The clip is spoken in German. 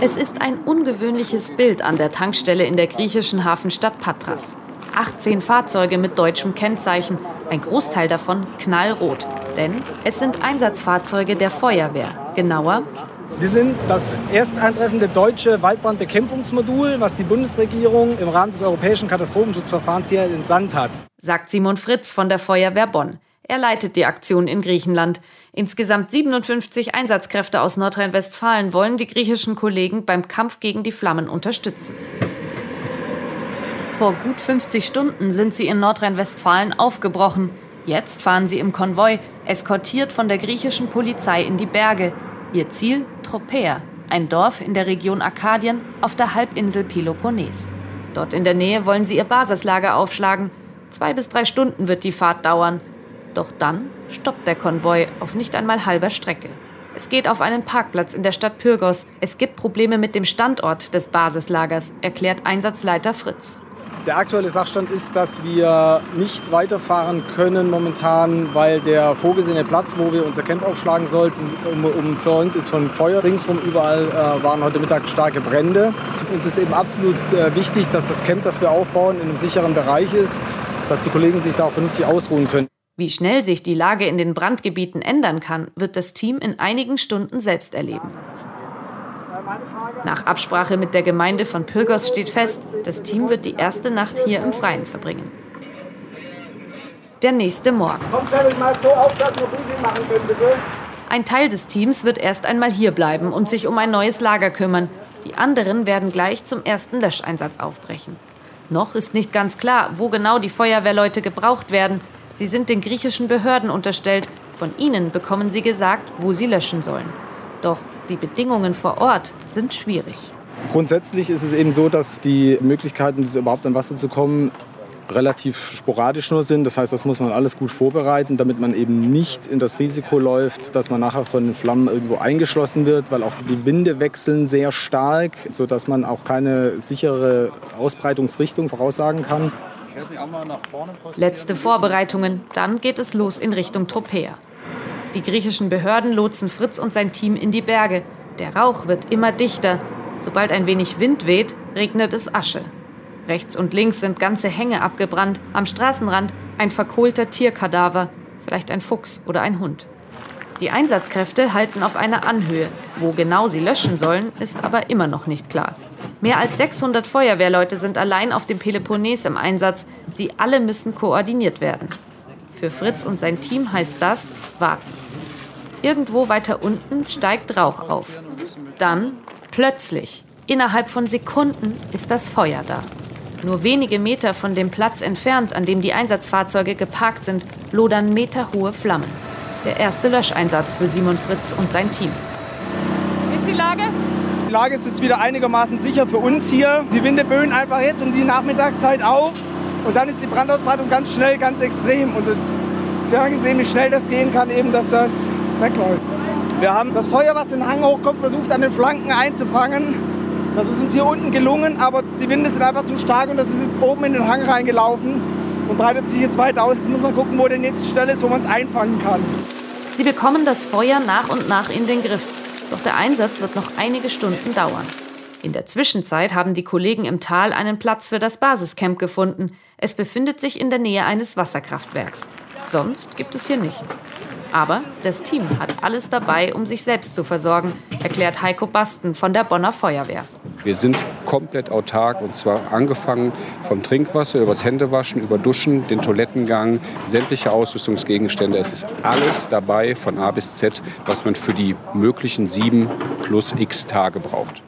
Es ist ein ungewöhnliches Bild an der Tankstelle in der griechischen Hafenstadt Patras. 18 Fahrzeuge mit deutschem Kennzeichen, ein Großteil davon knallrot. Denn es sind Einsatzfahrzeuge der Feuerwehr. Genauer, wir sind das erst eintreffende deutsche Waldbrandbekämpfungsmodul, was die Bundesregierung im Rahmen des europäischen Katastrophenschutzverfahrens hier entsandt hat. Sagt Simon Fritz von der Feuerwehr Bonn. Er leitet die Aktion in Griechenland. Insgesamt 57 Einsatzkräfte aus Nordrhein-Westfalen wollen die griechischen Kollegen beim Kampf gegen die Flammen unterstützen. Vor gut 50 Stunden sind sie in Nordrhein-Westfalen aufgebrochen. Jetzt fahren sie im Konvoi, eskortiert von der griechischen Polizei in die Berge. Ihr Ziel Tropea, ein Dorf in der Region Arkadien auf der Halbinsel Peloponnes. Dort in der Nähe wollen sie ihr Basislager aufschlagen. Zwei bis drei Stunden wird die Fahrt dauern. Doch dann stoppt der Konvoi auf nicht einmal halber Strecke. Es geht auf einen Parkplatz in der Stadt Pyrgos. Es gibt Probleme mit dem Standort des Basislagers, erklärt Einsatzleiter Fritz. Der aktuelle Sachstand ist, dass wir nicht weiterfahren können momentan, weil der vorgesehene Platz, wo wir unser Camp aufschlagen sollten, um, umzäunt ist von Feuer. Ringsrum überall äh, waren heute Mittag starke Brände. Uns ist eben absolut äh, wichtig, dass das Camp, das wir aufbauen, in einem sicheren Bereich ist, dass die Kollegen sich da auch vernünftig ausruhen können. Wie schnell sich die Lage in den Brandgebieten ändern kann, wird das Team in einigen Stunden selbst erleben. Nach Absprache mit der Gemeinde von Pyrgos steht fest, das Team wird die erste Nacht hier im Freien verbringen. Der nächste Morgen. Ein Teil des Teams wird erst einmal hier bleiben und sich um ein neues Lager kümmern. Die anderen werden gleich zum ersten Löscheinsatz aufbrechen. Noch ist nicht ganz klar, wo genau die Feuerwehrleute gebraucht werden. Sie sind den griechischen Behörden unterstellt. Von ihnen bekommen sie gesagt, wo sie löschen sollen. Doch die Bedingungen vor Ort sind schwierig. Grundsätzlich ist es eben so, dass die Möglichkeiten, überhaupt an Wasser zu kommen, relativ sporadisch nur sind. Das heißt, das muss man alles gut vorbereiten, damit man eben nicht in das Risiko läuft, dass man nachher von den Flammen irgendwo eingeschlossen wird, weil auch die Winde wechseln sehr stark, sodass man auch keine sichere Ausbreitungsrichtung voraussagen kann. Letzte Vorbereitungen, dann geht es los in Richtung Tropea. Die griechischen Behörden lotsen Fritz und sein Team in die Berge. Der Rauch wird immer dichter. Sobald ein wenig Wind weht, regnet es Asche. Rechts und links sind ganze Hänge abgebrannt, am Straßenrand ein verkohlter Tierkadaver, vielleicht ein Fuchs oder ein Hund. Die Einsatzkräfte halten auf einer Anhöhe. Wo genau sie löschen sollen, ist aber immer noch nicht klar. Mehr als 600 Feuerwehrleute sind allein auf dem Peloponnes im Einsatz. Sie alle müssen koordiniert werden. Für Fritz und sein Team heißt das warten. Irgendwo weiter unten steigt Rauch auf. Dann, plötzlich, innerhalb von Sekunden, ist das Feuer da. Nur wenige Meter von dem Platz entfernt, an dem die Einsatzfahrzeuge geparkt sind, lodern meterhohe Flammen. Der erste Löscheinsatz für Simon Fritz und sein Team. Wie ist die Lage? Die Lage ist jetzt wieder einigermaßen sicher für uns hier. Die Winde böen einfach jetzt um die Nachmittagszeit auf. Und dann ist die Brandausbreitung ganz schnell, ganz extrem. Und Sie haben gesehen, wie schnell das gehen kann, eben, dass das wegläuft. Wir haben das Feuer, was den Hang hochkommt, versucht an den Flanken einzufangen. Das ist uns hier unten gelungen, aber die Winde sind einfach zu stark und das ist jetzt oben in den Hang reingelaufen und breitet sich jetzt weiter aus. Jetzt muss man gucken, wo die nächste Stelle ist, wo man es einfangen kann. Sie bekommen das Feuer nach und nach in den Griff. Doch der Einsatz wird noch einige Stunden dauern. In der Zwischenzeit haben die Kollegen im Tal einen Platz für das Basiscamp gefunden. Es befindet sich in der Nähe eines Wasserkraftwerks. Sonst gibt es hier nichts. Aber das Team hat alles dabei, um sich selbst zu versorgen, erklärt Heiko Basten von der Bonner Feuerwehr. Wir sind komplett autark und zwar angefangen vom Trinkwasser, übers Händewaschen, über Duschen, den Toilettengang, sämtliche Ausrüstungsgegenstände. Es ist alles dabei von A bis Z, was man für die möglichen sieben plus x Tage braucht.